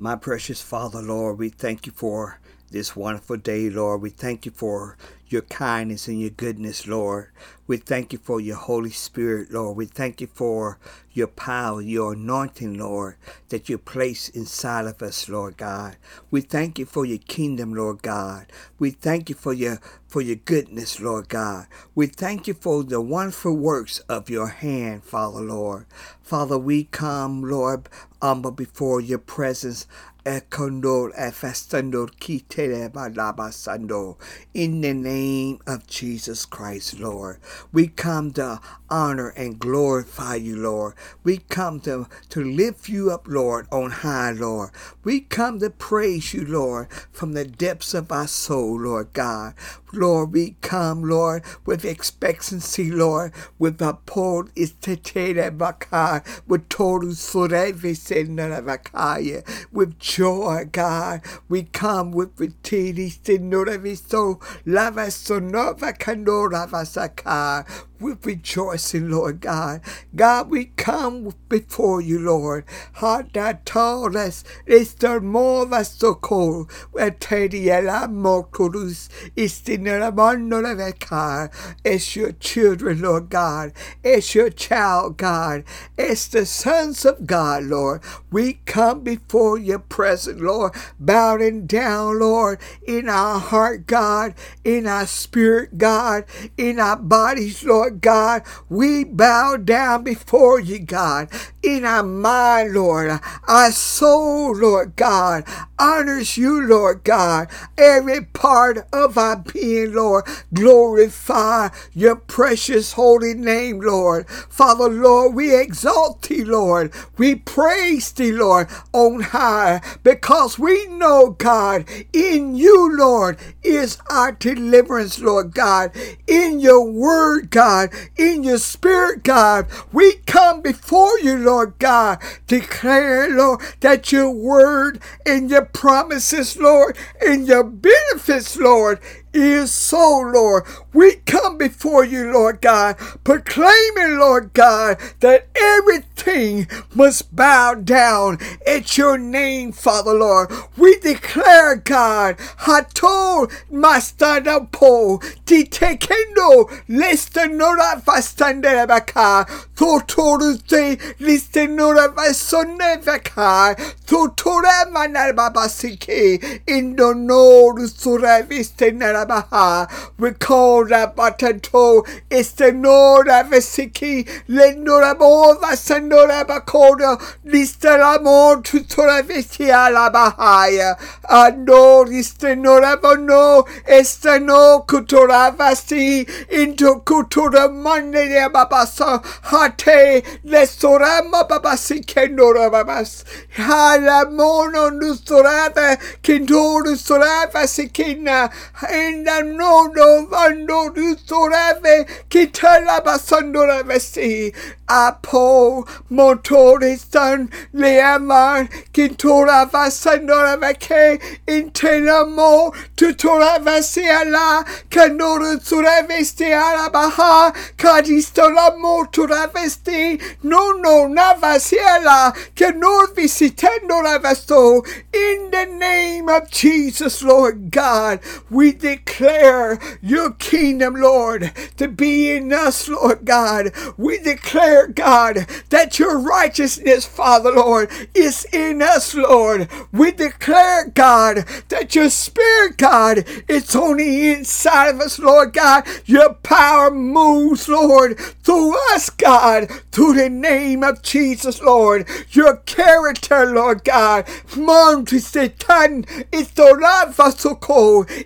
My precious Father, Lord, we thank you for this wonderful day, Lord. We thank you for your kindness and your goodness, Lord. We thank you for your Holy Spirit, Lord. We thank you for your power, your anointing, Lord, that you place inside of us, Lord God. We thank you for your kingdom, Lord God. We thank you for your for your goodness, Lord God. We thank you for the wonderful works of your hand, Father, Lord. Father, we come, Lord, humble before your presence. In the name of Jesus Christ, Lord. We come to honor and glorify you, Lord. We come to, to lift you up, Lord, on high, Lord. We come to praise you, Lord, from the depths of our soul, Lord God. Lord, we come, Lord, with expectancy, Lord, with a pole is tetele bakar, with total surevise with joy, God. We come with vitili sinoraviso lava sonova canora vasaka with rejoicing, Lord God. God, we come before you, Lord. Heart that told us it's the more of us so cold. Where Tediela Mokurus is the Neramonovekar. It's your children, Lord God. It's your child, God. It's the sons of God, Lord. We come before your presence, Lord, bowing down, Lord, in our heart, God, in our spirit, God, in our bodies, Lord. God. We bow down before you, God, in our mind, Lord. Our soul, Lord God, honors you, Lord God. Every part of our being, Lord, glorify your precious holy name, Lord. Father, Lord, we exalt thee, Lord. We praise thee, Lord, on high, because we know, God, in you, Lord, is our deliverance, Lord God. In your word, God, in your spirit, God. We come before you, Lord God, declare, Lord, that your word and your promises, Lord, and your benefits, Lord, is so, Lord. We come before you, Lord God, proclaiming, Lord God, that everything must bow down at your name, Father, Lord. We declare, God, Hato Mastadapo, Titekendo, Listenora Fastandera Baka, Totorute, Listenora Vasonevaka, Totora Manababasike, Indonor Suravistenera call that batato estenora vesiki lendora bova sandora bakoda listelamor tutora vesia la bahaya ando listenora bono esteno kutora vasi into kutura mande de babasa hate lesorama babasi kendora babas hala mono nusorava kindoro sorava sikina Enda no no vando du sorave apo motoristan leamar kintora vasandora veke intenamo tutora vasiala canora suravesti ala baha cadistola motora vesti no no navasiala canor visitendo in the name of Jesus Lord God we declare your kingdom, Lord, to be in us, Lord God. We declare, God, that your righteousness, Father, Lord, is in us, Lord. We declare, God, that your spirit, God, it's on the inside of us, Lord God. Your power moves, Lord, through us, God, through the name of Jesus, Lord. Your character, Lord God. Monte Satan, it's the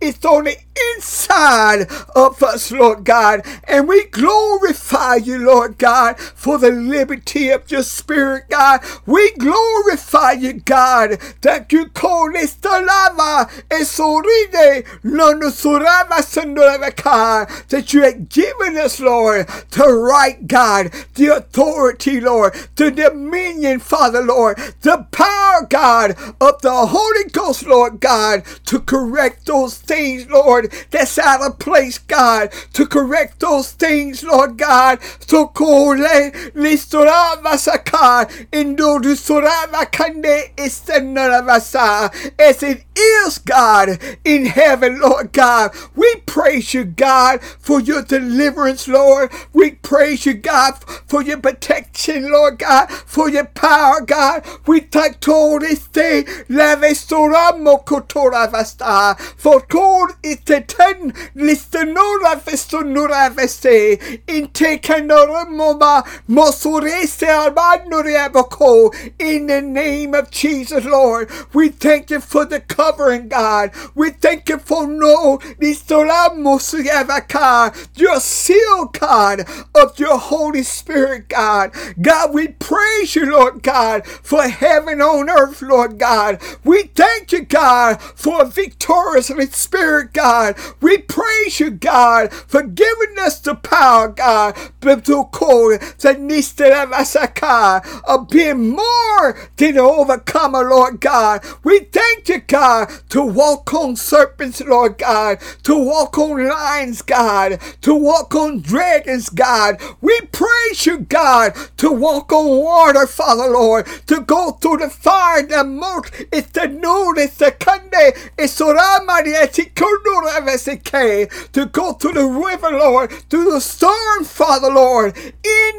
it's on the inside of us, Lord God. And we glorify you, Lord God, for the liberty of your spirit, God. We glorify you, God, that you call esta lava esoride no nusurava sandoravacar, that you have given us, Lord, the right, God, the authority, Lord, the dominion, Father, Lord, the power God, of the Holy Ghost, Lord God, to correct those things, Lord, that's out of place, God, to correct those things, Lord God. to call listorava sakar, indo listorava kande istenavasa, as it is, God, in heaven, Lord God. We praise you, God, for your deliverance, Lord. We praise you, God, for your protection, Lord God, for your power, God. We thank you this day, lavestoramo kotora vasta, for is the ten listenora vestonura veste, in tekanora moba, in the name of Jesus, Lord. We thank you for the covering, God. We thank you for no your seal, God, of your Holy Spirit, God. God, we praise you, Lord God, for heaven on earth, Lord God. We thank you, God, for a victorious Spirit, God. We praise you, God, for giving us the power, God, to call the of being more than an overcomer, Lord God. We thank you, God, to walk on serpents, Lord God, to walk on lions, God, to walk on dragons, God. We praise you, God, to walk on water, Father, Lord, to go through the fire, the moat, it's the noon, it's the kande, it's to go through the river, Lord, through the storm, Father, Lord, in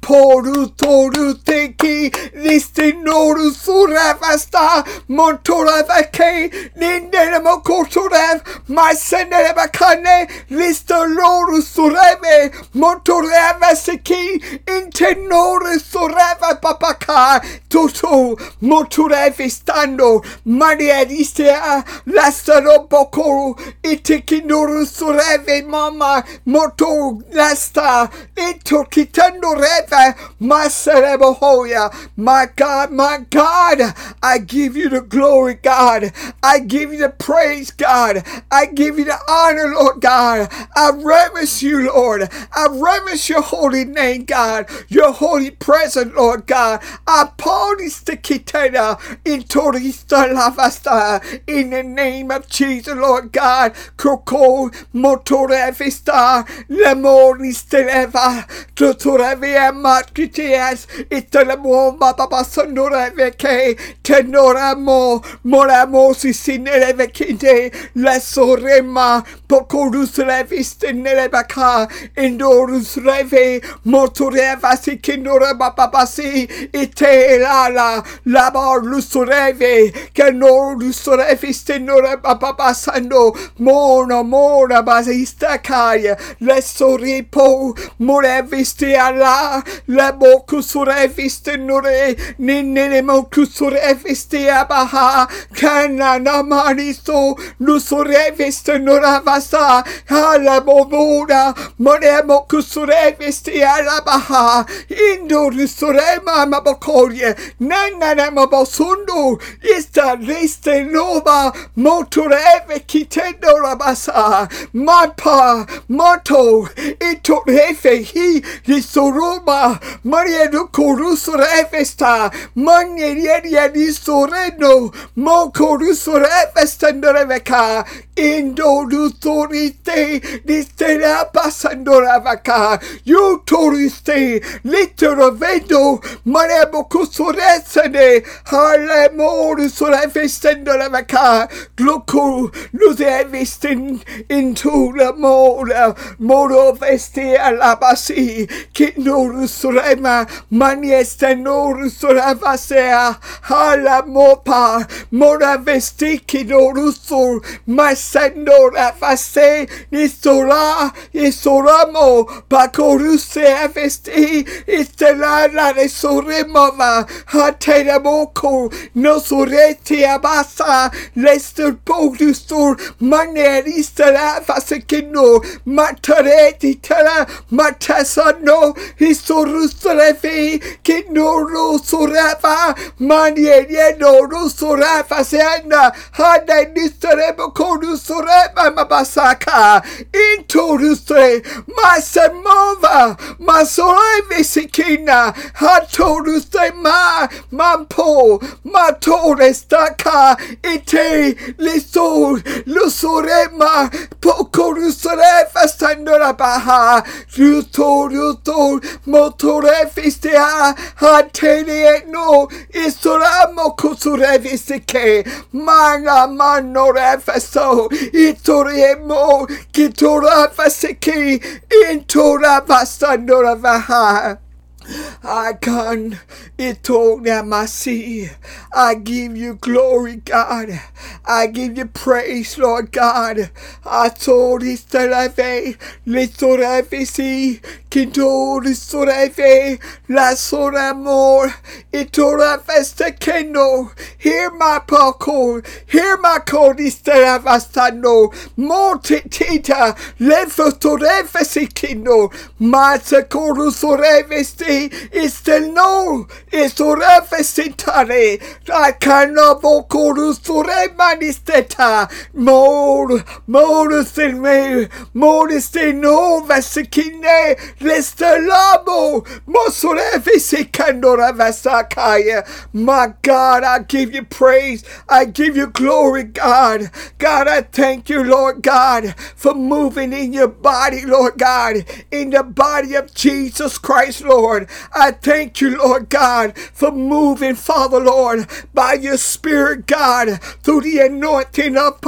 ポルトル的リスティノルスラバスタモントラバケニンデレモコトレフマセネレバカネリステロルスレメモントラバセキインテノルスラバパパカトトモトレフィスタンドマリアリステアラスタロボコイテキノルスレヴェママモトラスタイトキタンドレヴ my God, my God, I give you the glory, God. I give you the praise, God. I give you the honor, Lord God. I reverence you, Lord. I reverence your holy name, God. Your holy presence, Lord God. I pardis the kitena in torista lavasta in the name of Jesus, Lord God. Koko motore vista, lemoris televa, tuturevia marquiteas y te la bomba papa sonora veke te noramo moramo si sinere vekinde la sorema pocorus reviste nere baka indorus reve motoreva si kindora papa si y te lala labar lusoreve que norus reviste nora papa sando mona mona basista kaya la soripo morevisti alla Lebo kusur efiste nure ninelemo kusur efiste yabaha kana namariso nusur efiste nuravasa halabo vura moremo kusur efiste yarabaha indur surema mabokorye nananemo bosundu ista riste nova motur efekitendo rabasa mapa moto itur efe hi yisuruma Maria do Corusora Efesta, Manieria di Soreno, Mo Corusora Efesta Noreveca, Indo Lutorite, Distera Passandora Vaca, You Toriste, Litero Vendo, Maria Bocusoresane, Harlemor Sorefestendora Vaca, Gloco, Luzevistin, into the Mora, Moro Vesti Alabasi, Kindor Surema, Maniesta Noru Suravasea, Hala Mopa, Mora Vestiki Norusur, Masendo Rafase, Nisora, Isoramo, Bakoruse Avesti, Istelana de Suremova, Hatena Moko, Nosureti Abasa, Lester Podusur, Manerista Vasekino, Matareti Tara, Matasano, Hisorusurefi, Kinoro Surava, Maniere no Surava Sena, Hada Nisarebo Kodu Sureva Mabasaka, Intorusre, Masamova, Masoreve Sikina, Hatorusre Ma, Mampo, Matore Staka, Ite, Lisor, Lusorema, Pokorusreva Sandora Baha, Rutor, Rutor, Motore Fistea, Hatene no, Isoramo Kusurevi Sike, Mana Manore Feso, Itoriemo, Kitora Fasiki, Intora Vasandora Vaha. I can it told me my see. I give you glory, God. I give you praise, Lord God. I told his televe, litorevisi, kintori soreve, la soramor, itora festa kendo. Hear my pakol, hear my codis teravastano, mortitita, lefotorevesi kendo, matsakoro sorevesti, istelno, isorefesitare, I cannot vocoru sore manisteta, mor, morus in me, morus in no vesikine, lestelamo, mosorefesikandora vesakaya. My God, I give you praise, I give you glory, God. God, I thank you, Lord God, for moving in your body, Lord God, in the body of Jesus Christ, Lord. I thank you, Lord God, for moving, Father, Lord, by your Spirit, God, through the anointing of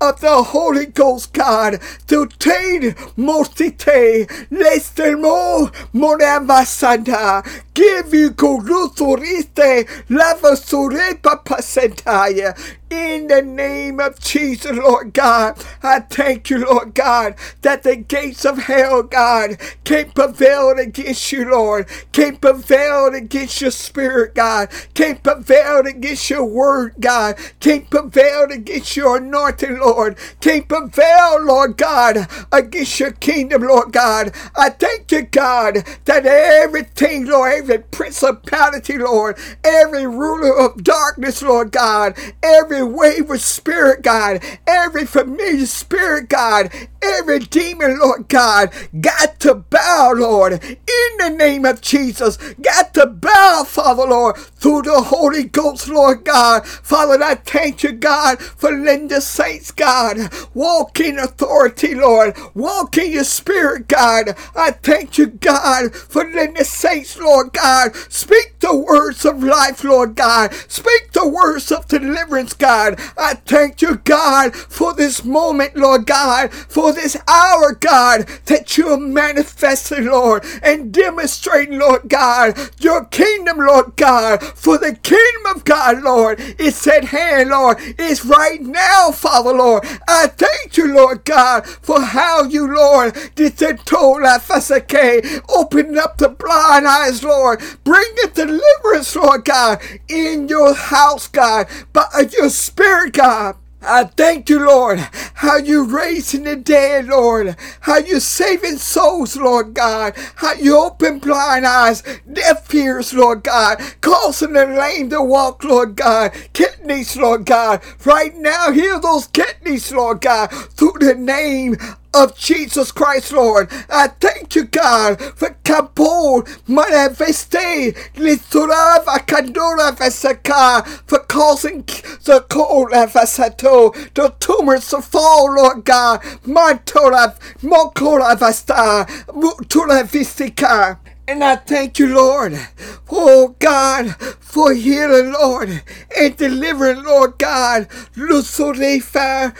of the Holy Ghost, God, to take Mosite, Lestermo, Monavasanda, give you Kuruturiste, Lavasure Papasentaya, in the name of Jesus, Lord God, I thank you, Lord God, that the gates of hell, God, can't prevail against you, Lord, can't prevail against your spirit, God, can't prevail against your word, God, can't prevail against your anointing, Lord, can't prevail, Lord God, against your kingdom, Lord God. I thank you, God, that everything, Lord, every principality, Lord, every ruler of darkness, Lord God, every wayward spirit, God, every familiar spirit, God, every demon, Lord God, got to bow, Lord, in the name of Jesus, got to bow, Father, Lord, through the Holy Ghost, Lord God. Father, I thank you, God, for letting the saints, God, walk in authority, Lord, walk in your spirit, God. I thank you, God, for letting the saints, Lord God, speak the words of life, Lord God, speak the words of deliverance, God. I thank you, God, for this moment, Lord God, for this hour, God, that you are manifesting, Lord, and demonstrating, Lord God, your kingdom, Lord God, for the kingdom of God, Lord, is at hand, Lord, is right now, Father, Lord. I thank you, Lord God, for how you, Lord, did the Torah open up the blind eyes, Lord, bring the deliverance, Lord God, in your house, God, by your spirit, God. I thank you, Lord, how you raising the dead, Lord, how you saving souls, Lord God, how you open blind eyes, deaf ears, Lord God, causing the lame to walk, Lord God, kidneys, Lord God, right now, heal those kidneys, Lord God, through the name of Jesus Christ, Lord. I thank you, God, for Kabul, Manaveste, Liturava, Kandura, Vesaka, for causing the cold, Vasato, the tumors to fall, Lord God. Mantora, Mokora Vasta, Mutura Vistika And I thank you, Lord, oh God, for healing, Lord, and delivering, Lord God. Lucifer,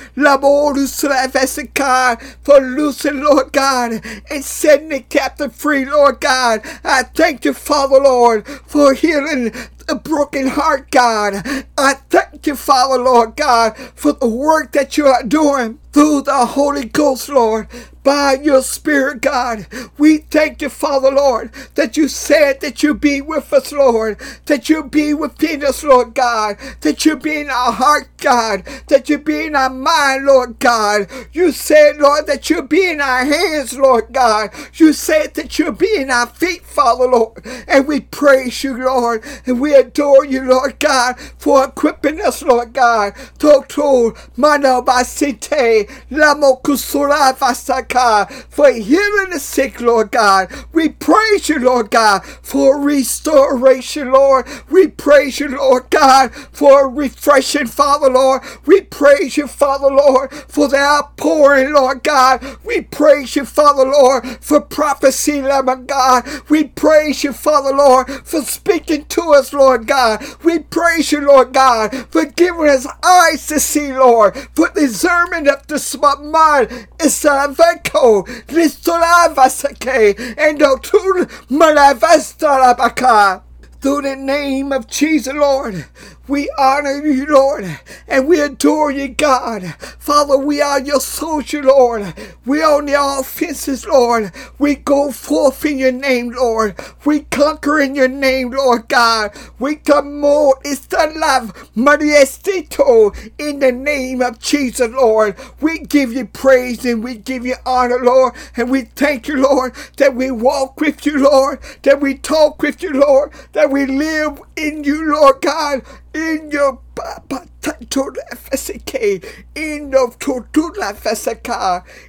for loosing, Lord God, and setting the captive free, Lord God. I thank you, Father, Lord, for healing a broken heart, God. I thank you, Father, Lord God, for the work that you are doing through the Holy Ghost, Lord by your Spirit, God. We thank you, Father, Lord, that you said that you be with us, Lord, that you be within us, Lord God, that you be in our heart, God, that you be in our mind, Lord God. You said, Lord, that you be in our hands, Lord God. You said that you be in our feet, Father, Lord. And we praise you, Lord, and we adore you, Lord God, for equipping us, Lord God. Total manobasite, lamokusura vasaka. For healing the sick, Lord God. We praise you, Lord God, for restoration, Lord. We praise you, Lord God, for refreshing, Father, Lord. We praise you, Father, Lord, for the outpouring, Lord God. We praise you, Father, Lord, for prophecy, Lord God. We praise you, Father, Lord, for speaking to us, Lord God. We praise you, Lord God, for giving us eyes to see, Lord, for discernment of the mind. It's a Ko Listorava Sake and Otul Malavastarabaka. Through the name of Jesus, Lord, we honor you, Lord, and we adore you, God. Father, we are your soldier, Lord. We own the offenses, Lord. We go forth in your name, Lord. We conquer in your name, Lord God. We come more is the love, Mariestito, in the name of Jesus, Lord. We give you praise and we give you honor, Lord. And we thank you, Lord, that we walk with you, Lord, that we talk with you, Lord, that we live in you, Lord God in your papa toda FSK, in your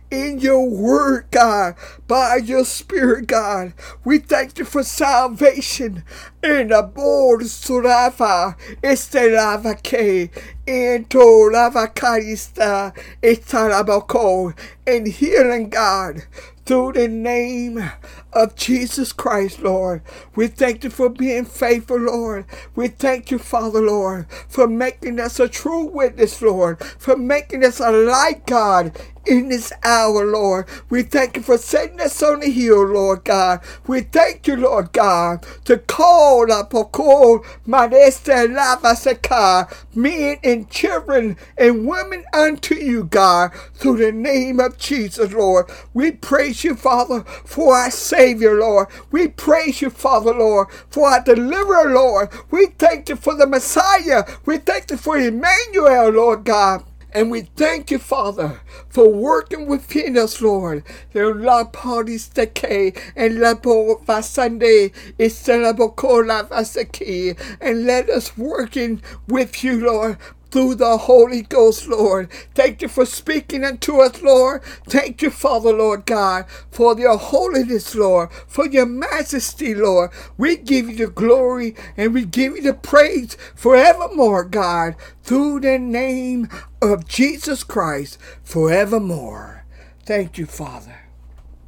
in your word, God, by your spirit, God. We thank you for salvation. In the board surafa estelava ke into lava carista estalabako and healing, God through the name of Jesus Christ, Lord. We thank you for being faithful, Lord. We thank you, Father, Lord, for making us a true witness, Lord, for making us a light, God, in this hour, Lord. We thank you for setting us on the hill, Lord God. We thank you, Lord God, to call up, call Madesta Lavasaka, men and children and women unto you, God, through the name of Jesus, Lord. We praise you, Father, for our Savior, Lord. We praise you, Father, Lord, for our deliverer, Lord. We thank you for the Messiah. We thank you for Emmanuel, Lord God. And we thank you, Father, for working within us, Lord. La parties decay and la vasande is and let us working with you, Lord, through the Holy Ghost, Lord. Thank you for speaking unto us, Lord. Thank you, Father, Lord God, for your holiness, Lord, for your majesty, Lord. We give you the glory and we give you the praise forevermore, God, through the name of Jesus Christ forevermore. Thank you, Father.